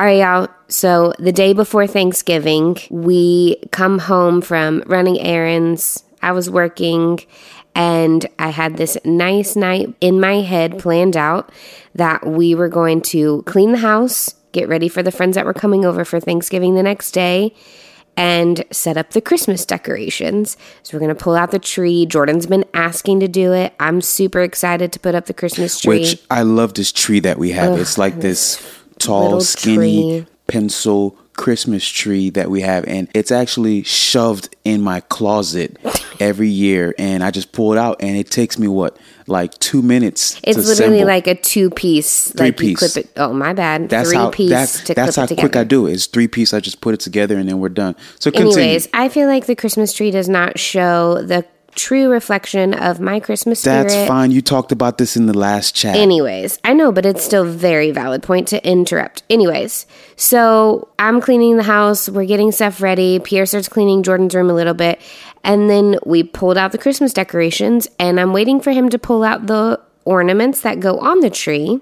All right, y'all. So the day before Thanksgiving, we come home from running errands. I was working and I had this nice night in my head planned out that we were going to clean the house, get ready for the friends that were coming over for Thanksgiving the next day, and set up the Christmas decorations. So we're going to pull out the tree. Jordan's been asking to do it. I'm super excited to put up the Christmas tree. Which I love this tree that we have. it's like this tall, skinny tree. pencil Christmas tree that we have, and it's actually shoved in my closet every year. And I just pull it out, and it takes me what like two minutes. It's literally assemble. like a two piece. Three like you piece. clip it. Oh, my bad. That's Three how piece that's, to that's clip how quick I do it. It's three piece. I just put it together, and then we're done. So continue. Anyways, I feel like the Christmas tree does not show the true reflection of my Christmas spirit. That's fine. You talked about this in the last chat. Anyways, I know, but it's still very valid point to interrupt. Anyways, so I'm cleaning the house, we're getting stuff ready. Pierre starts cleaning Jordan's room a little bit, and then we pulled out the Christmas decorations, and I'm waiting for him to pull out the ornaments that go on the tree,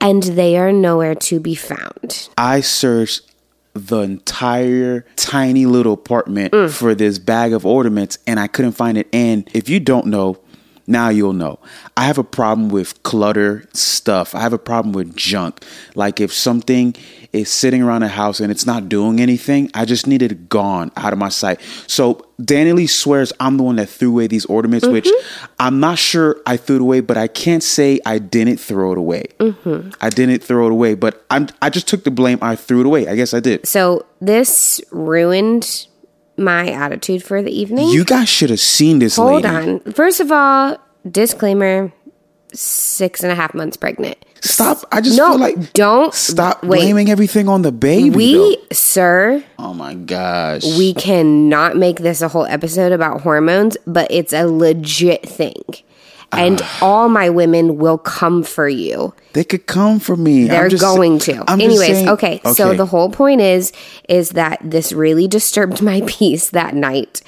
and they are nowhere to be found. I searched the entire tiny little apartment Mm. for this bag of ornaments and I couldn't find it. And if you don't know, now you'll know. I have a problem with clutter stuff. I have a problem with junk. Like if something is sitting around a house and it's not doing anything, I just need it gone out of my sight. So Danny Lee swears I'm the one that threw away these ornaments, which mm-hmm. I'm not sure I threw it away, but I can't say I didn't throw it away. Mm-hmm. I didn't throw it away, but I'm I just took the blame. I threw it away. I guess I did. So this ruined my attitude for the evening. You guys should have seen this Hold lady. on. First of all, disclaimer six and a half months pregnant. Stop. I just No, feel like don't stop wait. blaming everything on the baby. We, though. sir, Oh my gosh. we cannot make this a whole episode about hormones, but it's a legit thing. And ah. all my women will come for you. they could come for me. They're I'm just- going to. I'm Anyways, saying- okay, So the whole point is is that this really disturbed my peace that night.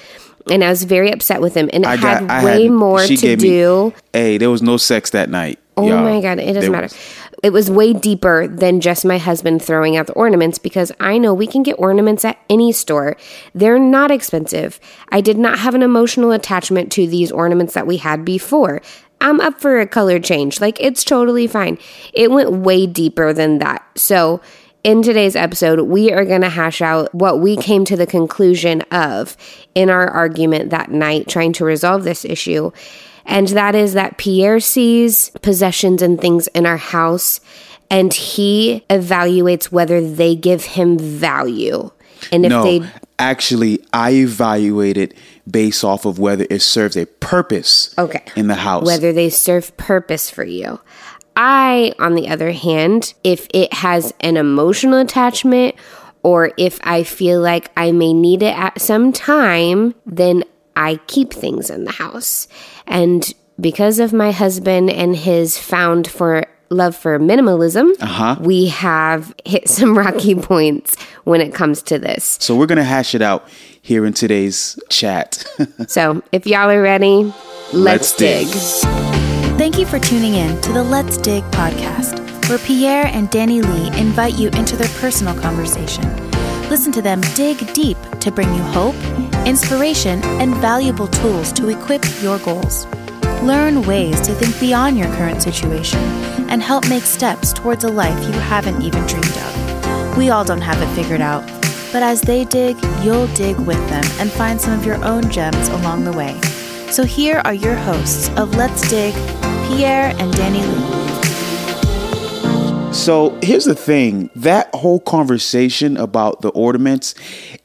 And I was very upset with him. And it I had got way had, more to gave me- do. hey, there was no sex that night. Oh y'all. my god, it doesn't There matter. was- It was way deeper than just my husband throwing out the ornaments because I know we can get ornaments at any store. They're not expensive. I did not have an emotional attachment to these ornaments that we had before. I'm up for a color change. Like it's totally fine. It went way deeper than that. So, in today's episode, we are going to hash out what we came to the conclusion of in our argument that night trying to resolve this issue. And that is that Pierre sees possessions and things in our house and he evaluates whether they give him value. And if No, they actually, I evaluate it based off of whether it serves a purpose. Okay. In the house. whether they serve purpose for you. I, on the other hand, if it has an emotional attachment or if I feel like I may need it at some time, then I keep things in the house. And because of my husband and his found for love for minimalism, Uh-huh. we have hit some rocky points when it comes to this. so we're gonna hash it out here in today's chat. So if y'all are ready, let's, Let's dig. dig. Thank you for tuning in to the Let's Dig podcast, where Pierre and Danny Lee invite you into their personal conversation. Listen to them dig deep to bring you hope, inspiration, and valuable tools to equip your goals. Learn ways to think beyond your current situation and help make steps towards a life you haven't even dreamed of. We all don't have it figured out, but as they dig, you'll dig with them and find some of your own gems along the way. So here are your hosts of Let's Dig, Pierre and Danny Lee. So here's the thing that whole conversation about the ornaments,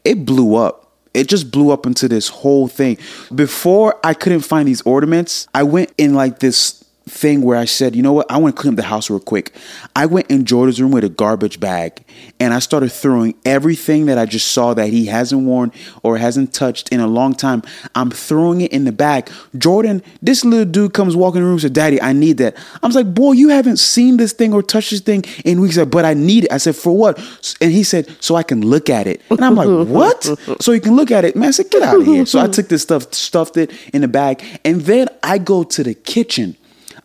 it blew up. It just blew up into this whole thing. Before I couldn't find these ornaments, I went in like this thing where I said, you know what, I want to clean up the house real quick. I went in Jordan's room with a garbage bag and I started throwing everything that I just saw that he hasn't worn or hasn't touched in a long time. I'm throwing it in the bag. Jordan, this little dude comes walking in the room and said, Daddy, I need that. I was like, boy, you haven't seen this thing or touched this thing in weeks. Said, but I need it. I said, for what? And he said, so I can look at it. And I'm like, what? So you can look at it. Man, I said, get out of here. So I took this stuff, stuffed it in the bag. And then I go to the kitchen.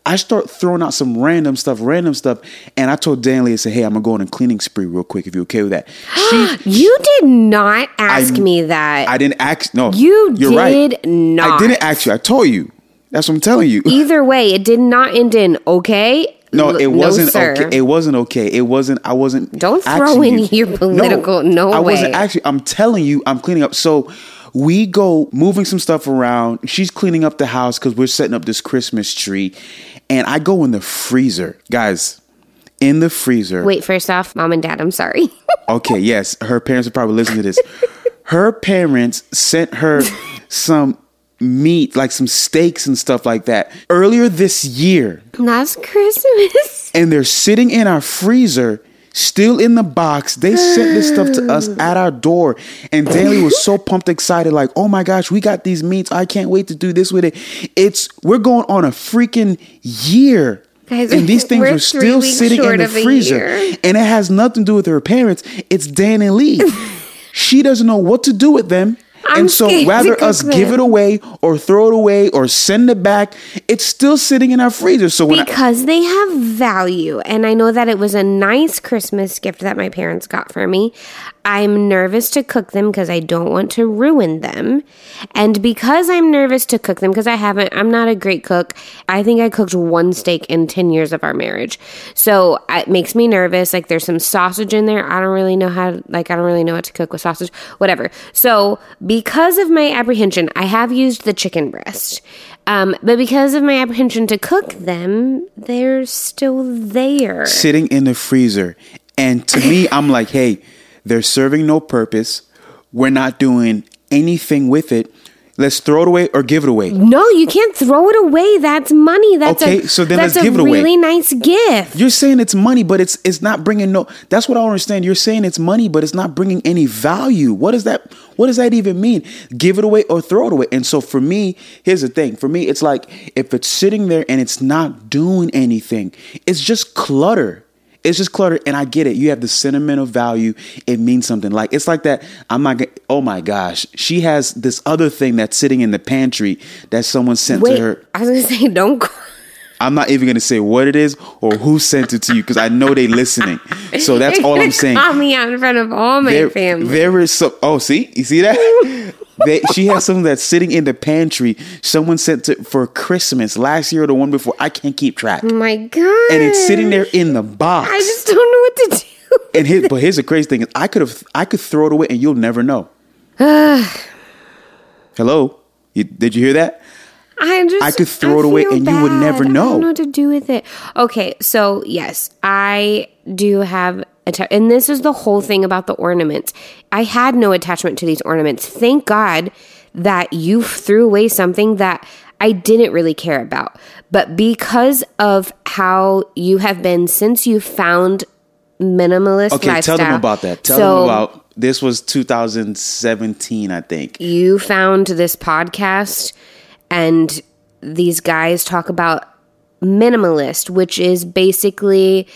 I start throwing out some random stuff, random stuff, and I told Danley, I said, "Hey, I'm gonna go on a cleaning spree real quick. If you're okay with that." She, You did not ask me that. I didn't ask. No, You You're right. did not. I didn't ask you. I told you. That's what I'm telling you. Either way, it did not end in okay. No, it wasn't sir. okay. It wasn't okay. It wasn't. I wasn't. Don't throw in you. your political- no way. I wasn't actually. I'm telling you. I'm cleaning up. So we go moving some stuff around. She's cleaning up the house because we're setting up this Christmas tree, and I go in the freezer, guys. In the freezer. Wait, first off, mom and dad, I'm sorry. Okay, yes, her parents are probably listening to this. Her parents sent her some meat, like some steaks and stuff like that, earlier this year. Last Christmas. and they're sitting in our freezer still in the box they sent this stuff to us at our door. And Danley was so pumped excited like oh my gosh we got these meats. I can't wait to do this with it. It's we're going on a freaking year. Guys, and these things we're still sitting in the freezer. and it has nothing to do with her parents. It's dan and lee. She doesn't know what to do with them I'm and so rather us give it away or throw it away or send it back it's still sitting in our freezer. So when I, because they have value. And i know that it was a nice christmas gift that my parents got for me i'm nervous to cook them because i don't want to ruin them. And because i'm nervous to cook them because i haven't i'm not a great cook i think i cooked one steak in 10 years of our marriage. So it makes me nervous like there's some sausage in there. I don't really know how like i don't really know what to cook with sausage whatever. So because of my apprehension i have used the chicken breast. Um, but because of my apprehension to cook them, they're still there. sitting in the freezer. And to me, I'm like, hey, they're serving no purpose. We're not doing anything with it. Let's throw it away or give it away. No, you can't throw it away. That's money. That's Okay, a, so then let's give it away. really nice gift. You're saying it's money, but it's it's not bringing no. That's what I understand. You're saying it's money, but it's not bringing any value. What does that? What does that even mean? Give it away or throw it away. And so for me, here's the thing. For me, it's like if it's sitting there and it's not doing anything, it's just clutter. It's just clutter, and I get it. You have the sentimental value. It means something. Like it's like that. I'm not. Oh my gosh, she has this other thing that's sitting in the pantry that someone sent Wait, to her. I was gonna say don't. cry. I'm not even gonna say what it is or who sent it to you because I know they listening. So that's all I'm saying. Call me out in front of all my There, family. there is some. Oh, see, you see that? they, she has something that's sitting in the pantry. Someone sent it for Christmas last year or the one before. I can't keep track, oh my god! and it's sitting there in the box. I just don't know what to do. and here, but here's the crazy thing: is I could have, I could throw it away, and you'll never know. Hello, you, did you hear that? I just I could throw it away and you would never bad. I know. don't know what to do with it. Okay, so yes, I do have atta- and this is the whole thing about the ornaments. I had no attachment to these ornaments. Thank God that you threw away something that I didn't really care about. But because of how you have been since you found minimalist Okay, lifestyle. tell them about that. Tell so them about. This was 2017, I think. you found this podcast and these guys talk about minimalist, which is basically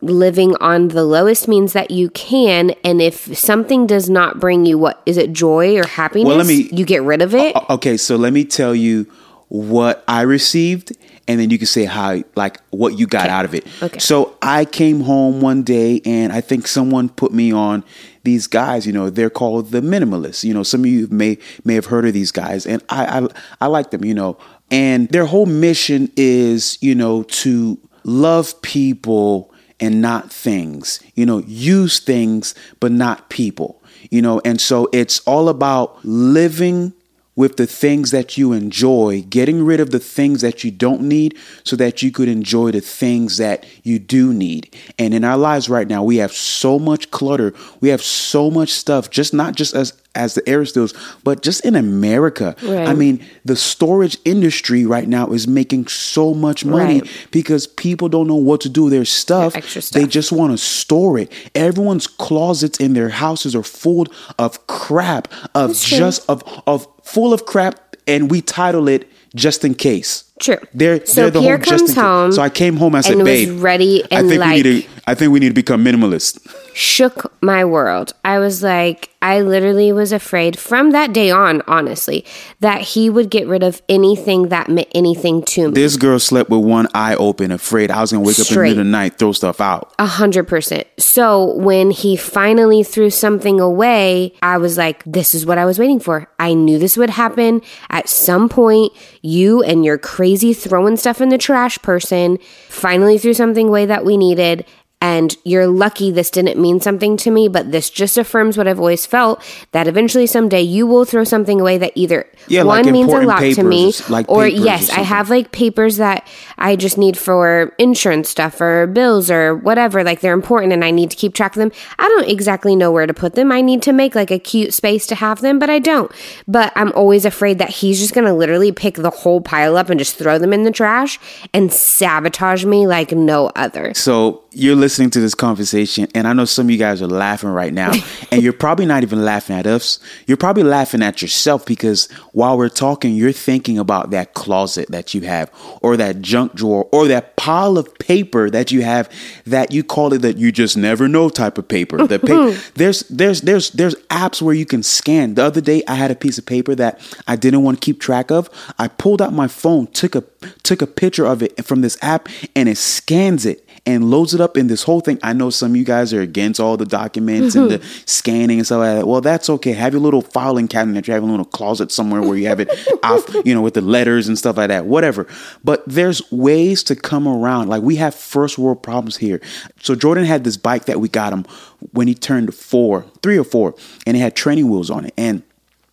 living on the lowest means that you can and if something does not bring you what is it joy or happiness well, let me- you get rid of it Okay, so let me tell you what I received, and then you can say how, like, what you got out of it. Okay. So I came home one day, and I think someone put me on these guys. You know, they're called the minimalists. You know, some of you may may have heard of these guys, and I I, I like them. You know, and their whole mission is, you know, to love people and not things. You know, use things but not people. You know, and so it's all about living with the things that you enjoy, getting rid of the things that you don't need so that you could enjoy the things that you do need. And in our lives right now, we have so much clutter. We have so much stuff, just not just as as the Aristills, but just in America. Right. I mean, the storage industry right now is making so much money Right. because people don't know what to do with their stuff. extra They just want to store it. Everyone's closets in their houses are full of crap, of true. just of of full of crap, and we title it just in case. True. They're, So they're the Pierre whole just comes home So I came home. I said, and was "Babe, ready I think we need to. I think we need to become minimalist." shook my world. I was like, I literally was afraid from that day on, honestly, that he would get rid of anything that meant anything to me. This girl slept with one eye open, afraid I was gonna wake up in the middle of the night, throw stuff out. A hundred percent. So when he finally threw something away, I was like, this is what I was waiting for. I knew this would happen at some point. You and your crazy throwing stuff in the trash person finally threw something away that we needed. And you're lucky this didn't mean something to me, but this just affirms what I've always felt that eventually someday you will throw something away that either Yeah, like one means a lot to me, like or papers or yes, I have like papers that I just need for insurance stuff or bills or whatever. Like they're important and I need to keep track of them. I don't exactly know where to put them. I need to make like a cute space to have them, but I don't. But I'm always afraid that he's just going to literally pick the whole pile up and just throw them in the trash and sabotage me like no other. So you're listening to this conversation, and I know some of you guys are laughing right now, and you're probably not even laughing at us. You're probably laughing at yourself because while we're talking, you're thinking about that closet that you have, or that junk drawer, or that pile of paper that you have that you call it that you just never know type of paper. The paper there's there's there's there's apps where you can scan. The other day, I had a piece of paper that I didn't want to keep track of. I pulled out my phone, took a took a picture of it from this app, and it scans it and loads it up in this whole thing. I know some of you guys are against all the documents and the mm-hmm. scanning and stuff like that. Well, that's okay. Have your little filing cabinet. You have a little closet somewhere where you have it off, you know, with the letters and stuff like that. Whatever. But there's ways to come around. Like we have first world problems here. So Jordan had this bike that we got him when he turned four, three or four, and it had training wheels on it. And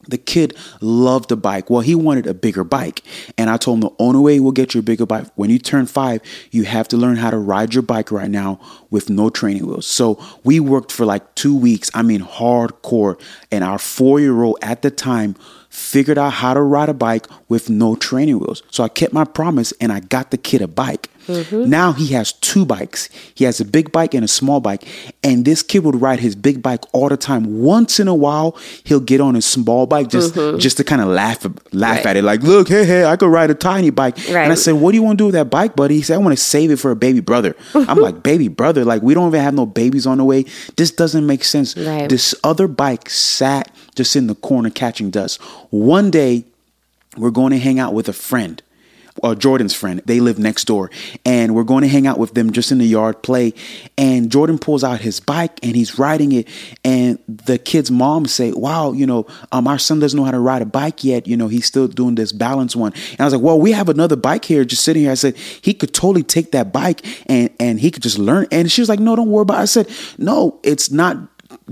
the kid loved the bike. Well, he wanted a bigger bike. And I told him the only way we'll get you a bigger bike, when you turn five, you have to learn how to ride your bike right now with no training wheels. So we worked for like two weeks. I mean, hardcore. And our four year old at the time figured out how to ride a bike with no training wheels. So I kept my promise and I got the kid a bike. Mm-hmm. Now he has two bikes. He has a big bike and a small bike. And this kid would ride his big bike all the time. Once in a while, he'll get on his small bike just mm-hmm. just to kind of laugh laugh Right. at it. Like, look, hey, hey, I could ride a tiny bike. And I said, What do you want to do with that bike, buddy? He said, I want to save it for a baby brother. I'm like, baby brother? Like, we don't even have no babies on the way. This doesn't make sense. Right. This other bike sat just in the corner catching dust. One day, we're going to hang out with a friend uh, Jordan's friend. They live next door, and we're going to hang out with them just in the yard, play. And Jordan pulls out his bike and he's riding it, and the kid's mom say, "Wow, you know, um, our son doesn't know how to ride a bike yet. You know, he's still doing this balance one." And I was like, "Well, we have another bike here, just sitting here." I said he could totally take that bike and and he could just learn. And she was like, "No, don't worry about." it. I said, "No, it's not."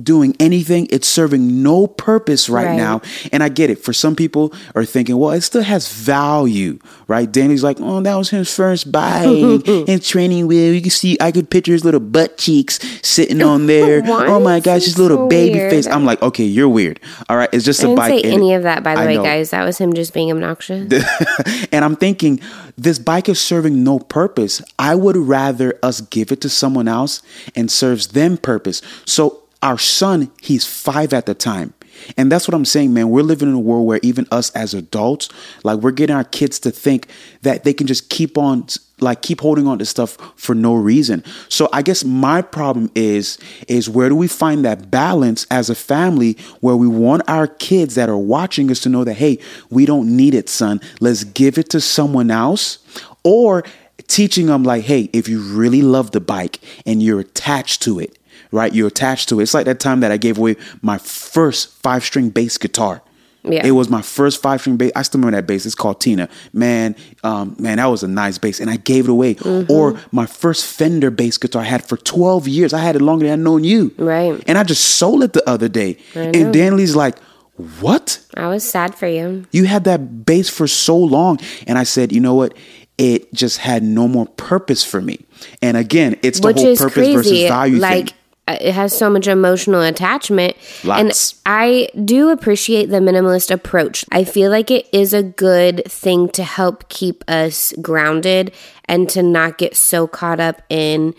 Doing anything it's serving no purpose right, Right. now and I get it. For some people are thinking, well, it still has value, right? Danny's like, oh, that was his first bike and training wheel. You can see, I could picture his little butt cheeks sitting on there. Oh my gosh, his little so baby weird? face. I'm like, okay, you're weird. All right, it's just I a bike. any of that, by the I way, know. guys. That was him just being obnoxious. and I'm thinking, this bike is serving no purpose. I would rather us give it to someone else and serves them purpose. So our son, he's five at the time. And that's what I'm saying, man. We're living in a world where even us as adults, like we're getting our kids to think that they can just keep on like keep holding on to stuff for no reason. So I guess my problem is is where do we find that balance as a family where we want our kids that are watching us to know that hey, we don't need it, son. Let's give it to someone else or teaching them like hey, if you really love the bike and you're attached to it, right? You're attached to it. It's like that time that I gave away my first five string bass guitar. Yeah. It was my first five string bass. I still remember that bass. It's called Tina. Man, um, man, that was a nice bass, and I gave it away. Mm-hmm. Or my first Fender bass guitar I had for twelve years. I had it longer than I'd known you. Right. And I just sold it the other day. And Dan Lee's like, "What? I was sad for you. You had that bass for so long?" And I said, "You know what? It just had no more purpose for me." And again, it's the which whole purpose crazy. versus value like thing. Uh, it has so much emotional attachment, Lots. and I do appreciate the minimalist approach. I feel like it is a good thing to help keep us grounded and to not get so caught up in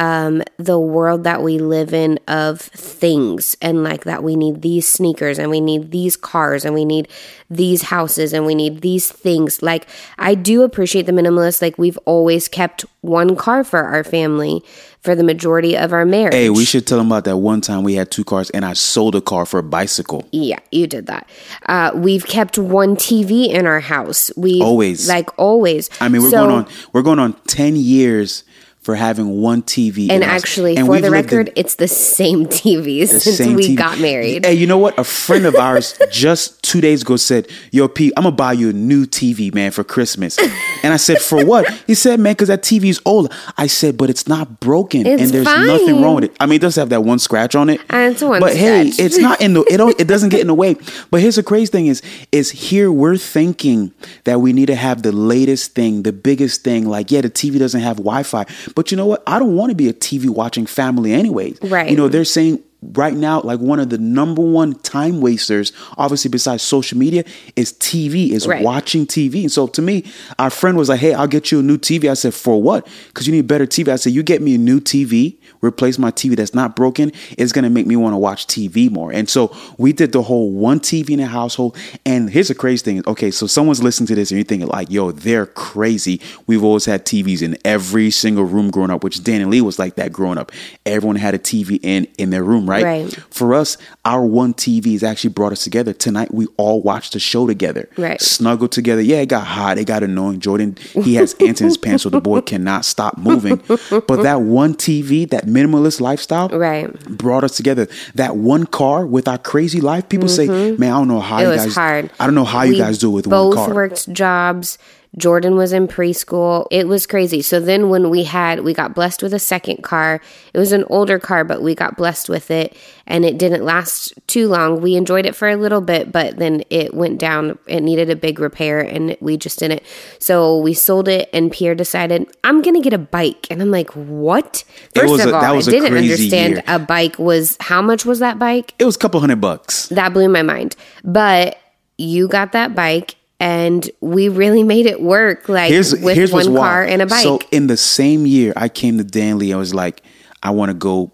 um, the world that we live in of things and like that we need these sneakers and we need these cars and we need these houses and we need these things. Like, I do appreciate the minimalist. Like, we've always kept one car for our family for the majority of our marriage. Hey, we should tell them about that one time we had two cars and I sold a car for a bicycle. Yeah, you did that. Uh, we've kept one TV in our house. We Always. like always. I mean, we're So- going on we're going on 10 years for having one TV. And actually, And for the lived in record, it's the same TV the since same we TV. got married. Hey, you know what? A friend of ours just two days ago said, "Yo, Pete, I'm gonna buy you a new TV, man, for Christmas." And I said, "For what?" He said, "Man, because that TV is old." I said, "But it's not broken, It's and there's fine. nothing wrong with it. I mean, it does have that one scratch on it, And it's one but hey, it's not in the it don't it doesn't get in the way. But here's the crazy thing is is here we're thinking that we need to have the latest thing, the biggest thing. Like, yeah, the TV doesn't have Wi-Fi, but you know what? I don't want to be a TV watching family anyways. Right. You know, they're saying right now, like one of the number one time wasters, obviously besides social media, is TV, is Right. watching TV. And so to me, our friend was like, Hey, I'll get you a new TV. I said, For what? Because you need better TV. I said, You get me a new TV, replace my TV that's not broken, it's gonna make me want to watch TV more. And so we did the whole one TV in the household. And here's the crazy thing. Okay, so someone's listening to this and you're thinking, like, yo, they're crazy. We've always had TVs in every single room growing up, which Dan and Lee was like that growing up. Everyone had a TV in in their room, right? Right. For us, our one TV has actually brought us together. Tonight, we all watched the show together. Right. Snuggled together. Yeah, it got hot. It got annoying. Jordan, he has ants in his pants, so the boy cannot stop moving. But that one TV, that minimalist lifestyle, Right. brought us together. That one car with our crazy life. People say, man, I don't know how Mm-hmm. It you was guys, hard. I don't know how you guys do it with one car. Both worked jobs. Jordan was in preschool. It was crazy. So then when we had we got blessed with a second car. It was an older car, but we got blessed with it and it didn't last too long. We enjoyed it for a little bit, but then it went down. It needed a big repair and we just didn't. So we sold it and Pierre decided, "I'm going to get a bike." And I'm like, "What?" First of a- all, I didn't understand year. a bike was how much was that bike? It was a couple hundred bucks. that blew my mind. But you got that bike and we really made it work like here's with here's one car and a bike. So in the same year, I came to Dan Lee. I was like, I want to go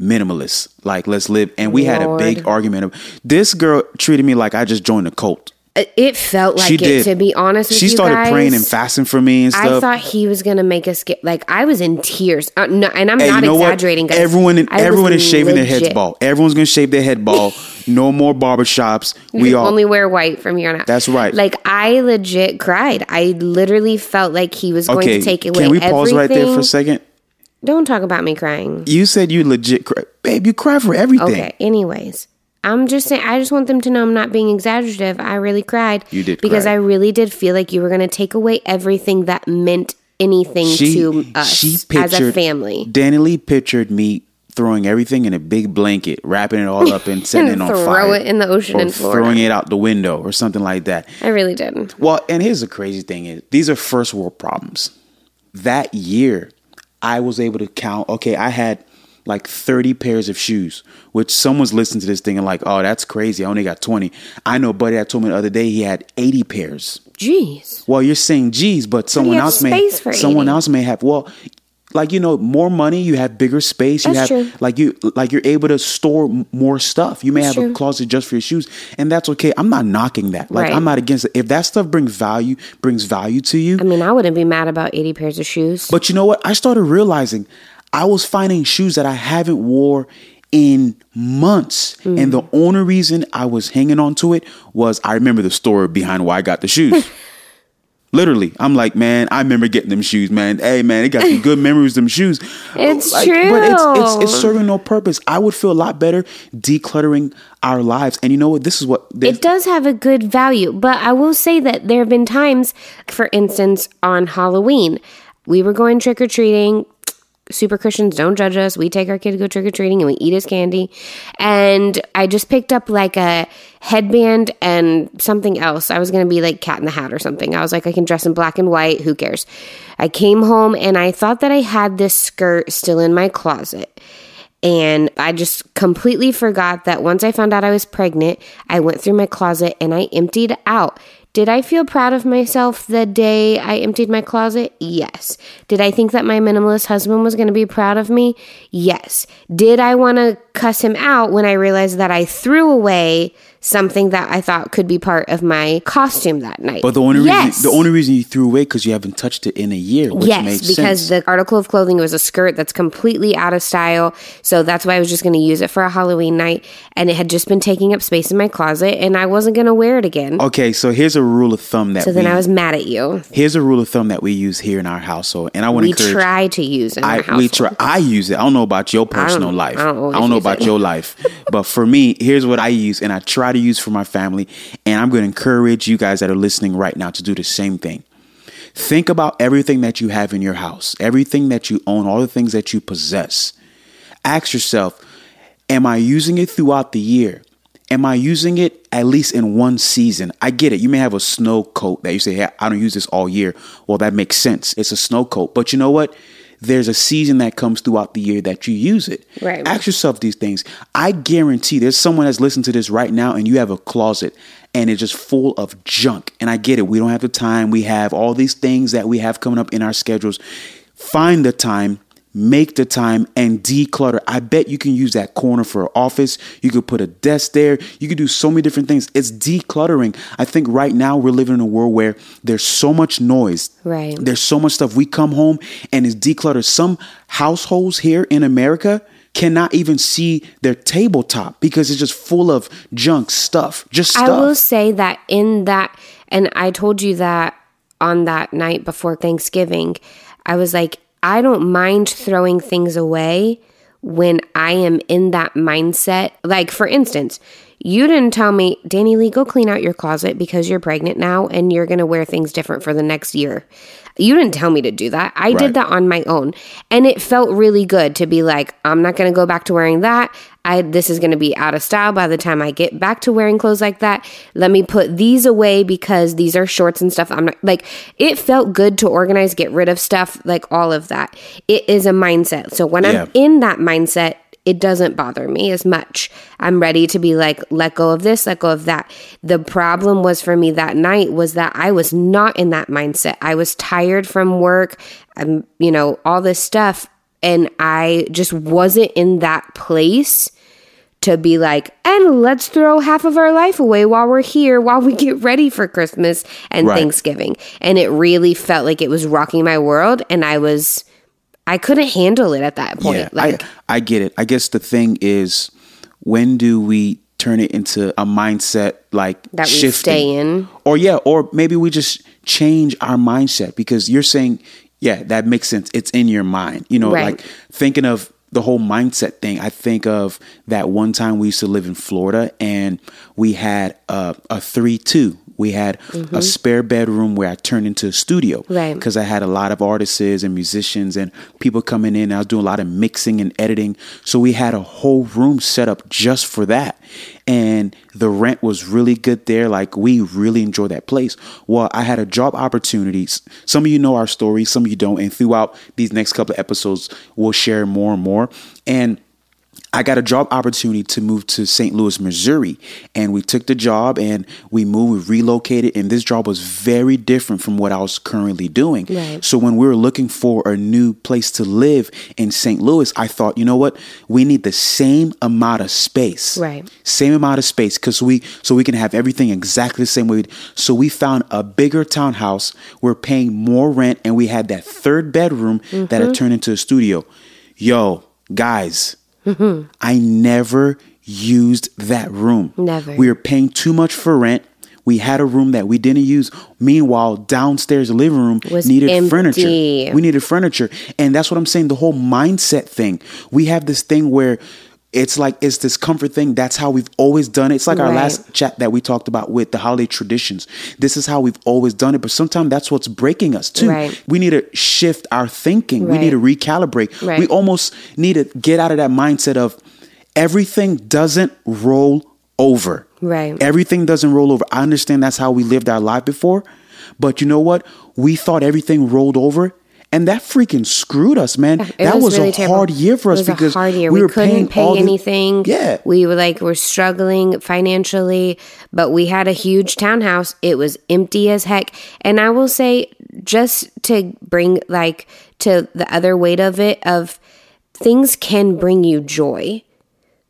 minimalist. Like, let's live. And we had a big argument. Of, this girl treated me like I just joined a cult. It- felt like she it did. to be honest with she you She started guys. praying and fasting for me and stuff. I thought he was gonna make us get like I was in tears. Uh, no, and I'm Hey, not you know exaggerating. what? Guys. Everyone, in, everyone is shaving their heads legit. bald. Everyone's gonna shave their head bald. no more barbershops. We all only wear white from here on out. That's right. Like I legit cried. I literally felt like he was going to take it away Can we everything. pause right there for a second? Don't talk about me crying. You said you legit, cried. babe. You cry for everything. Okay. Anyways, I'm just saying. I just want them to know I'm not being exaggerative. I really cried. You did because cry. I really did feel like you were going to take away everything that meant anything She to us she as a family. Danny Lee pictured me throwing everything in a big blanket, wrapping it all up, and setting it on Throw fire. it in the ocean Florida. throwing it out the window or something like that. I really didn't. Well, and here's the crazy thing is these are first world problems. That year, I was able to count, okay, I had like 30 pairs of shoes, which someone's listening to this thing and like, oh, that's crazy. I only got 20. I know a buddy that told me the other day he had 80 pairs. Jeez. Well, you're saying geez, but someone else may someone 80? else may have well like you know more money you have bigger space you That's have true. like you like you're able to store more stuff you may That's have a closet just for your shoes and that's okay i'm not knocking that like Right. i'm not against it if that stuff brings value brings value to you I mean, I wouldn't be mad about 80 pairs of shoes. but you know what i started realizing i was finding shoes that i haven't wore in months Hmm. and the only reason i was hanging on to it was i remember the story behind why i got the shoes Literally, I'm like, man, I remember getting them shoes, man. Hey, man, it got some good memories. Them shoes, It's true. But it's, it's it's serving no purpose. I would feel a lot better decluttering our lives. And you know what? This is what it does have a good value, but I will say that there have been times, for instance, on Halloween, we were going trick or treating. Super Christians don't judge us. We take our kid to go trick or treating and we eat his candy. And I just picked up like a headband and something else. I was going to be like Cat in the Hat or something. I was like, I can dress in black and white. Who cares? I came home and I thought that I had this skirt still in my closet. And I just completely forgot that once I found out I was pregnant, I went through my closet and I emptied out Did I feel proud of myself the day I emptied my closet? Yes. Did I think that my minimalist husband was going to be proud of me? Yes. Did I want to cuss him out when I realized that I threw away something that I thought could be part of my costume that night? But the only yes. reason the only reason you threw away because you haven't touched it in a year, which yes, because sense. the article of clothing was a skirt that's completely out of style. So that's why I was just going to use it for a Halloween night, and it had just been taking up space in my closet, and I wasn't going to wear it again. okay, so here's a rule of thumb that so then we, I was mad at you. here's a rule of thumb that we use here in our household, and I want to We try to use in I our we try. I use it. I don't know about your personal don't- life. I don't know about it. your life, but for me, here's what I use, and I try to use for my family, and I'm going to encourage you guys that are listening right now to do the same thing. Think about everything that you have in your house, everything that you own, all the things that you possess. Ask yourself, am I using it throughout the year? Am I using it at least in one season? I get it. You may have a snow coat that you say, hey, I don't use this all year. Well, that makes sense. It's a snow coat. But you know what? There's a season that comes throughout the year that you use it. Right. Ask yourself these things. I guarantee there's someone that's listening to this right now and you have a closet and it's just full of junk. And I get it. We don't have the time. We have all these things that we have coming up in our schedules. Find the time make the time and declutter. I bet you can use that corner for an office. You could put a desk there. You could do so many different things. It's decluttering. I think right now we're living in a world where there's so much noise. Right. There's so much stuff. We come home and it's decluttered. Some households here in America cannot even see their tabletop because it's just full of junk stuff. Just stuff. I will say that in that, and I told you that on that night before Thanksgiving, I was like, I don't mind throwing things away when I am in that mindset. Like, for instance, you didn't tell me, Danny Lee, go clean out your closet because you're pregnant now and you're going to wear things different for the next year. You didn't tell me to do that. I Right. did that on my own. And it felt really good to be like, I'm not going to go back to wearing that. I this is going to be out of style by the time I get back to wearing clothes like that. Let me put these away because these are shorts and stuff. I'm not like it felt good to organize, get rid of stuff, like all of that. It is a mindset. So when Yeah. I'm in that mindset, it doesn't bother me as much. I'm ready to be like, let go of this, let go of that. The problem was for me that night was that I was not in that mindset. I was tired from work, um, you know, all this stuff. And I just wasn't in that place to be like, and let's throw half of our life away while we're here, while we get ready for Christmas and Right. Thanksgiving. And it really felt like it was rocking my world. And I was, I couldn't handle it at that point. Yeah, like, I, I get it. I guess the thing is, when do we turn it into a mindset like That we shifting? stay in? Or yeah, or maybe we just change our mindset because you're saying, yeah, that makes sense. It's in your mind. You know, Right. like thinking of the whole mindset thing. I think of that one time we used to live in Florida and we had a, a three two. We had a spare bedroom where I turned into a studio Mm-hmm. Right. because I had a lot of artists and musicians and people coming in. I was doing a lot of mixing and editing. So we had a whole room set up just for that. And the rent was really good there. Like we really enjoyed that place. Well, I had a job opportunities. Some of you know our story, some of you don't. And throughout these next couple of episodes, we'll share more and more. And I got a job opportunity to move to St. Louis, Missouri. And we took the job and we moved, we relocated. And this job was very different from what I was currently doing. Right. So when we were looking for a new place to live in St. Louis, I thought, you know what? We need the same amount of space. Right. Same amount of space because we so we can have everything exactly the same way. So we found a bigger townhouse. We're paying more rent and we had that third bedroom that Mm-hmm. had turned into a studio. Yo, guys, Mm-hmm. I never used that room. Never. We were paying too much for rent. We had a room that we didn't use. Meanwhile, downstairs living room Was needed empty. furniture. We needed furniture. And that's what I'm saying. The whole mindset thing. We have this thing where it's like it's this comfort thing. That's how we've always done it. It's like our last chat that we talked about with the holiday traditions. This is how we've always done it. But sometimes that's what's breaking us too. Right. We need to shift our thinking. We need to recalibrate. Right. We almost need to get out of that mindset of everything doesn't roll over. Right. Everything doesn't roll over. I understand that's how we lived our life before, but you know what? We thought everything rolled over and that freaking screwed us, man. It that was, really a terrible. hard year for us was because a hard year. we, We, were couldn't pay all the- anything. Yeah. we were like were struggling financially, but we had a huge townhouse. It was empty as heck, and I will say, just to bring like to the other weight of it, of things can bring you joy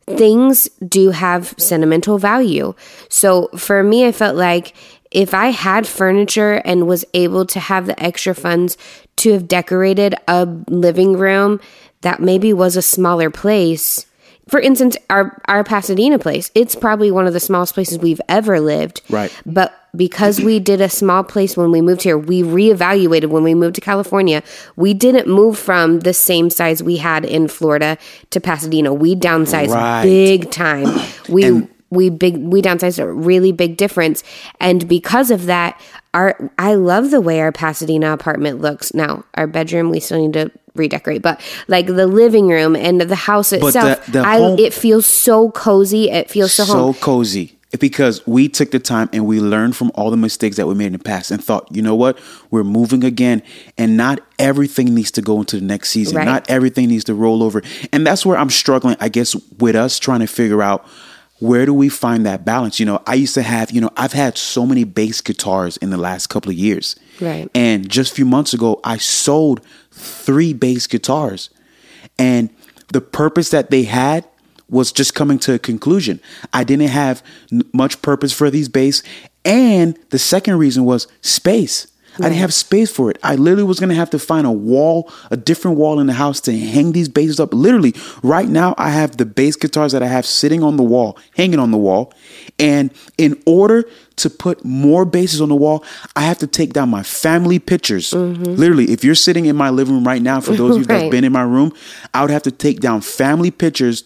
things do have sentimental value. So for me, I felt like if I had furniture and was able to have the extra funds to have decorated a living room that maybe was a smaller place. For instance, our our Pasadena place, it's probably one of the smallest places we've ever lived. Right. But because we did a small place when we moved here, we reevaluated when we moved to California. We didn't move from the same size we had in Florida to Pasadena. We downsized Right. big time. We And- we big we downsized a really big difference, and because of that, our I love the way our Pasadena apartment looks now. Our bedroom we still need to redecorate, but like the living room and the house itself, the- the I it feels so cozy. It feels so, so home. cozy because we took the time and we learned from all the mistakes that we made in the past and thought, you know what, we're moving again, and not everything needs to go into the next season. Right. Not everything needs to roll over, and that's where I'm struggling. I guess with us trying to figure out. Where do we find that balance? You know, I used to have, you know, I've had so many bass guitars in the last couple of years. Right. And just a few months ago, I sold three bass guitars. And the purpose that they had was just coming to a conclusion. I didn't have much purpose for these bass. And the second reason was space. I didn't have space for it. I literally was gonna have to find a wall, a different wall in the house to hang these basses up. Literally, right now, I have the bass guitars that I have sitting on the wall, hanging on the wall. And in order to put more basses on the wall, I have to take down my family pictures. Mm-hmm. Literally, if you're sitting in my living room right now, for those of you that's Right. been in my room, I would have to take down family pictures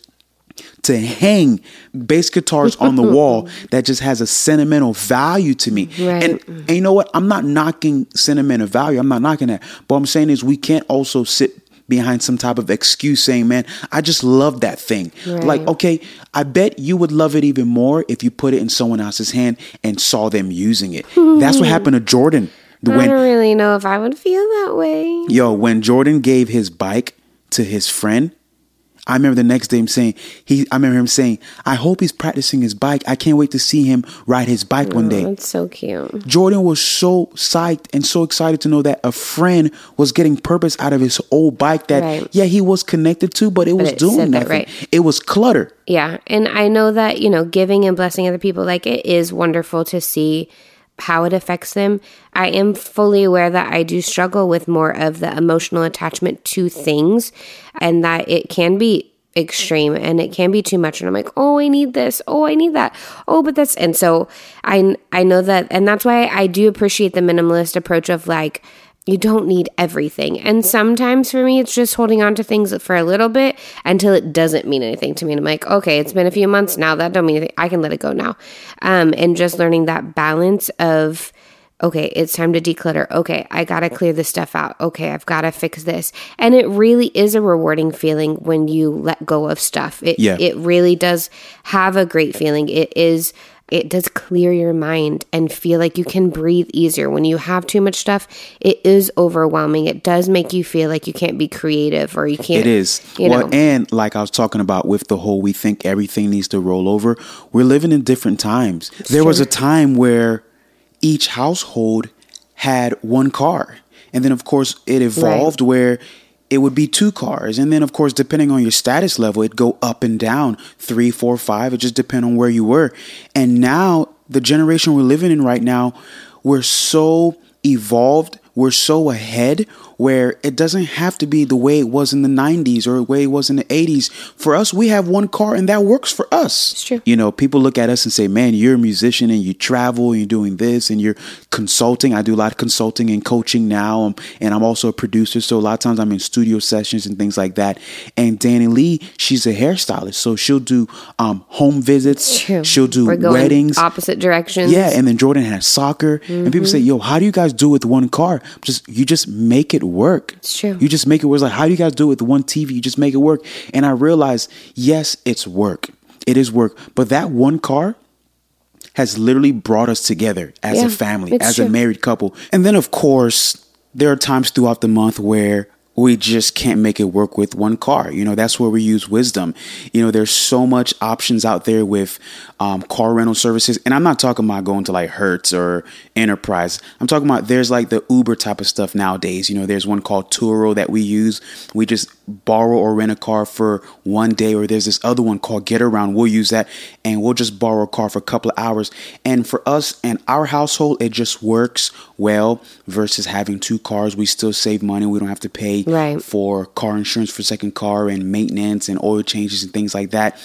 to hang bass guitars on the wall that just has a sentimental value to me. Right. And, and you know what? I'm not knocking sentimental value. I'm not knocking that. But what I'm saying is we can't also sit behind some type of excuse saying, man, I just love that thing. Like, okay, I bet you would love it even more if you put it in someone else's hand and saw them using it. That's what happened to Jordan. I When don't really know if I would feel that way. Yo, when Jordan gave his bike to his friend, I remember the next day him saying he. I remember him saying, "I hope he's practicing his bike. I can't wait to see him ride his bike one day." Oh, that's so cute. Jordan was so psyched and so excited to know that a friend was getting purpose out of his old bike that Right. yeah he was connected to, but it was it doing said that nothing. right. It was clutter. Yeah. And I know that, you know, giving and blessing other people, like it is wonderful to see how it affects them. I am fully aware that I do struggle with more of the emotional attachment to things and that it can be extreme and it can be too much and I'm like, "Oh, I need this. Oh, I need that. Oh, but that's and so I I know that and that's why I do appreciate the minimalist approach of like you don't need everything. And sometimes for me, it's just holding on to things for a little bit until it doesn't mean anything to me. And I'm like, okay, it's been a few months now. That don't mean anything. I can let it go now. Um, and just learning that balance of, okay, it's time to declutter. Okay, I got to clear this stuff out. Okay, I've got to fix this. And it really is a rewarding feeling when you let go of stuff. It, Yeah. it really does have a great feeling. It is it does clear your mind and feel like you can breathe easier. When you have too much stuff, it is overwhelming. It does make you feel like you can't be creative or you can't. It is. You well, know. and like I was talking about with the whole we think everything needs to roll over, we're living in different times. there was a time where each household had one car. And then of course it evolved where it would be two cars. And then of course depending on your status level, it'd go up and down, three, four, five. It just depend on where you were. And now the generation we're living in right now, we're so evolved we're so ahead where it doesn't have to be the way it was in the 90s or the way it was in the 80s. For us, we have one car and that works for us. It's true. You know, people look at us and say, man, you're a musician and you travel and you're doing this and you're consulting. I do a lot of consulting and coaching now. Um, and I'm also a producer. So a lot of times I'm in studio sessions and things like that. And Danny Lee, she's a hairstylist. So she'll do um, home visits. True. She'll do weddings. opposite directions. Yeah, and then Jordan has soccer, and people say, "Yo, how do you guys do with one car?" Just you just make it work. It's true. You just make it work. It's like, how do you guys do it with one TV? You just make it work. And I realized, yes, it's work. It is work, but that one car has literally brought us together as Yeah, a family, as a married couple. And then, of course, there are times throughout the month where we just can't make it work with one car. You know, that's where we use wisdom. You know, there's so much options out there with um, car rental services. And I'm not talking about going to like Hertz or Enterprise. I'm talking about there's like the Uber type of stuff nowadays. You know, there's one called Turo that we use. We just borrow or rent a car for one day, or there's this other one called Getaround. We'll use that and we'll just borrow a car for a couple of hours. And for us and our household, it just works well versus having two cars. We still save money. We don't have to pay Right. for car insurance for second car and maintenance and oil changes and things like that.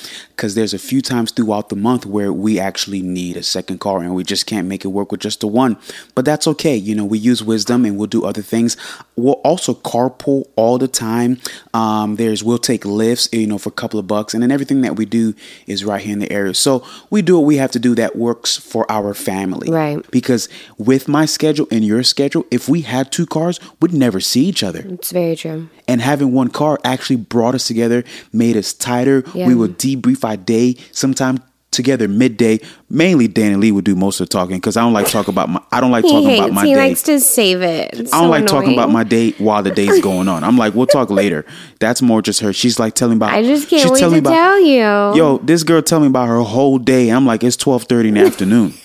Because there's a few times throughout the month where we actually need a second car and we just can't make it work with just the one. But that's okay. You know, we use wisdom and we'll do other things. We'll also carpool all the time. Um, there's we'll take lifts, you know, for a couple of bucks, and then everything that we do is right here in the area. So we do what we have to do that works for our family. Right. Because with my schedule and your schedule, if we had two cars, we'd never see each other It's very true. and having one car actually brought us together, made us tighter. Yeah. We would debrief our day sometime together midday. Mainly, Danny Lee would do most of the talking because I don't like talk about my. I don't like He talking hates. about my he day. likes to save it. It's I don't so like talking about my day while the day's going on. I'm like, we'll talk later. That's more just her. She's like telling about. I just can't wait to about, tell you. Yo, this girl tell me about her whole day. I'm like, it's 12:30 in the afternoon.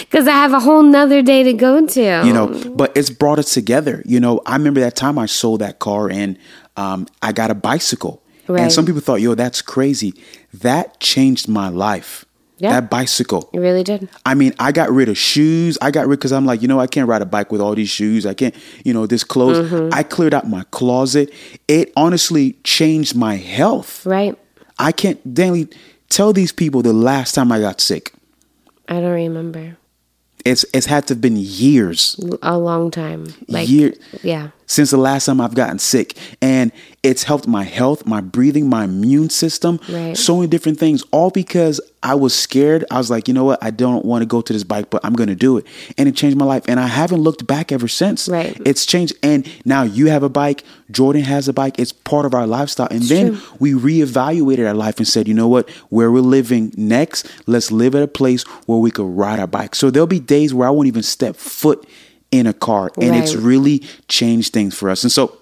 Because I have a whole nother day to go to. you know but it's brought us together you know i remember that time i sold that car and um, i got a bicycle Right. and some people thought yo that's crazy that changed my life Yeah. that bicycle You really did. I mean, I got rid of shoes. I got rid because I'm like, you know, I can't ride a bike with all these shoes. I can't, you know, this clothes. Mm-hmm. I cleared out my closet. It honestly changed my health. Right. I can't, Danny, tell these people the last time I got sick. I don't remember. It's it's had to have been years. A long time. Like, Year- yeah. Since the last time I've gotten sick. And it's helped my health, my breathing, my immune system, Right. so many different things, all because I was scared. I was like, you know what? I don't want to go to this bike, but I'm going to do it. And it changed my life. And I haven't looked back ever since. Right. It's changed. And now you have a bike, Jordan has a bike. It's part of our lifestyle. And then true. we reevaluated our life and said, you know what? Where we're living next, let's live at a place where we could ride our bike. So there'll be days where I won't even step foot in a car. And it's really changed things for us. And so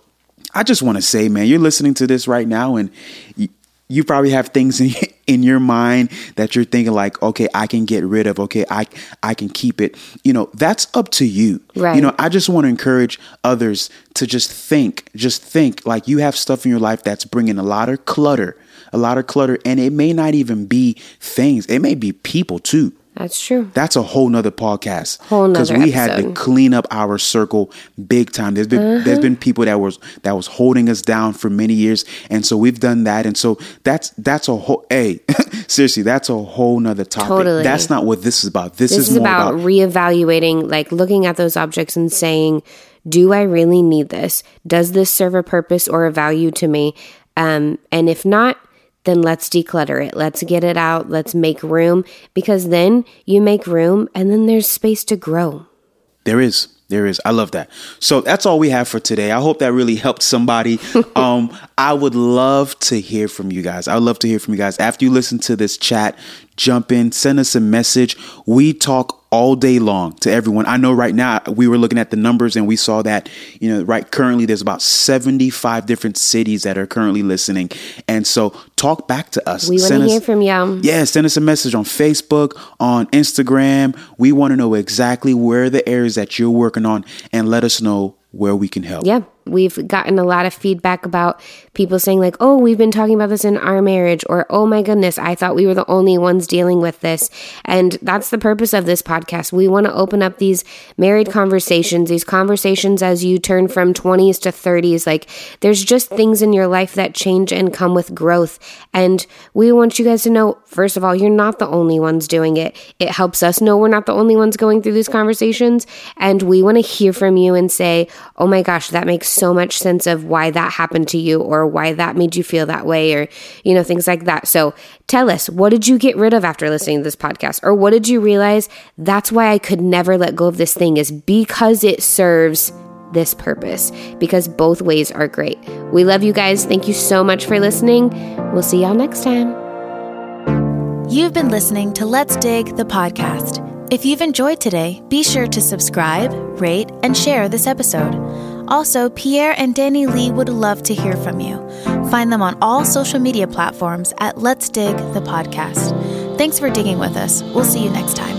I just want to say, man, you're listening to this right now and you, you probably have things in, in your mind that you're thinking like, okay, I can get rid of, okay, I I can keep it. You know, that's up to you. Right. You know, I just want to encourage others to just think, just think like you have stuff in your life that's bringing a lot of clutter, a lot of clutter and it may not even be things. It may be people too. That's true. That's a whole nother podcast. Whole nother Because we had to clean up our circle big time. There's been there's been people that was that was holding us down for many years, and so we've done that. And so that's that's a whole. Hey, seriously, that's a whole nother topic. Totally. That's not what this is about. This, This is, is more about, about, reevaluating, like looking at those objects and saying, do I really need this? Does this serve a purpose or a value to me? Um, and if not, then let's declutter it. Let's get it out. Let's make room because then you make room and then there's space to grow. There is. There is. I love that. So that's all we have for today. I hope that really helped somebody. um, I would love to hear from you guys. I would love to hear from you guys. After you listen to this chat, jump in, send us a message. We talk all day long to everyone. I know right now we were looking at the numbers and we saw that, you know, right currently there's about 75 different cities that are currently listening. And so talk back to us. We want to hear from you. yeah, send us a message on Facebook, on Instagram. We want to know exactly where the areas that you're working on and let us know where we can help. Yeah, we've gotten a lot of feedback about people saying, like, oh, we've been talking about this in our marriage, or oh my goodness, I thought we were the only ones dealing with this. And that's the purpose of this podcast. We want to open up these married conversations, these conversations as you turn from 20s to 30s. Like, there's just things in your life that change and come with growth. And we want you guys to know, first of all, you're not the only ones doing it. It helps us know we're not the only ones going through these conversations. And we want to hear from you and say, oh my gosh, that makes so much sense of why that happened to you or why that made you feel that way or, you know, things like that. So tell us, what did you get rid of after listening to this podcast? Or what did you realize that's why I could never let go of this thing is because it serves this purpose because both ways are great. We love you guys. Thank you so much for listening. We'll see y'all next time. You've been listening to Let's Dig, the podcast. If you've enjoyed today, be sure to subscribe, rate, and share this episode. Also, Pierre and Danny Lee would love to hear from you. Find them on all social media platforms at Let's Dig the Podcast. Thanks for digging with us. We'll see you next time.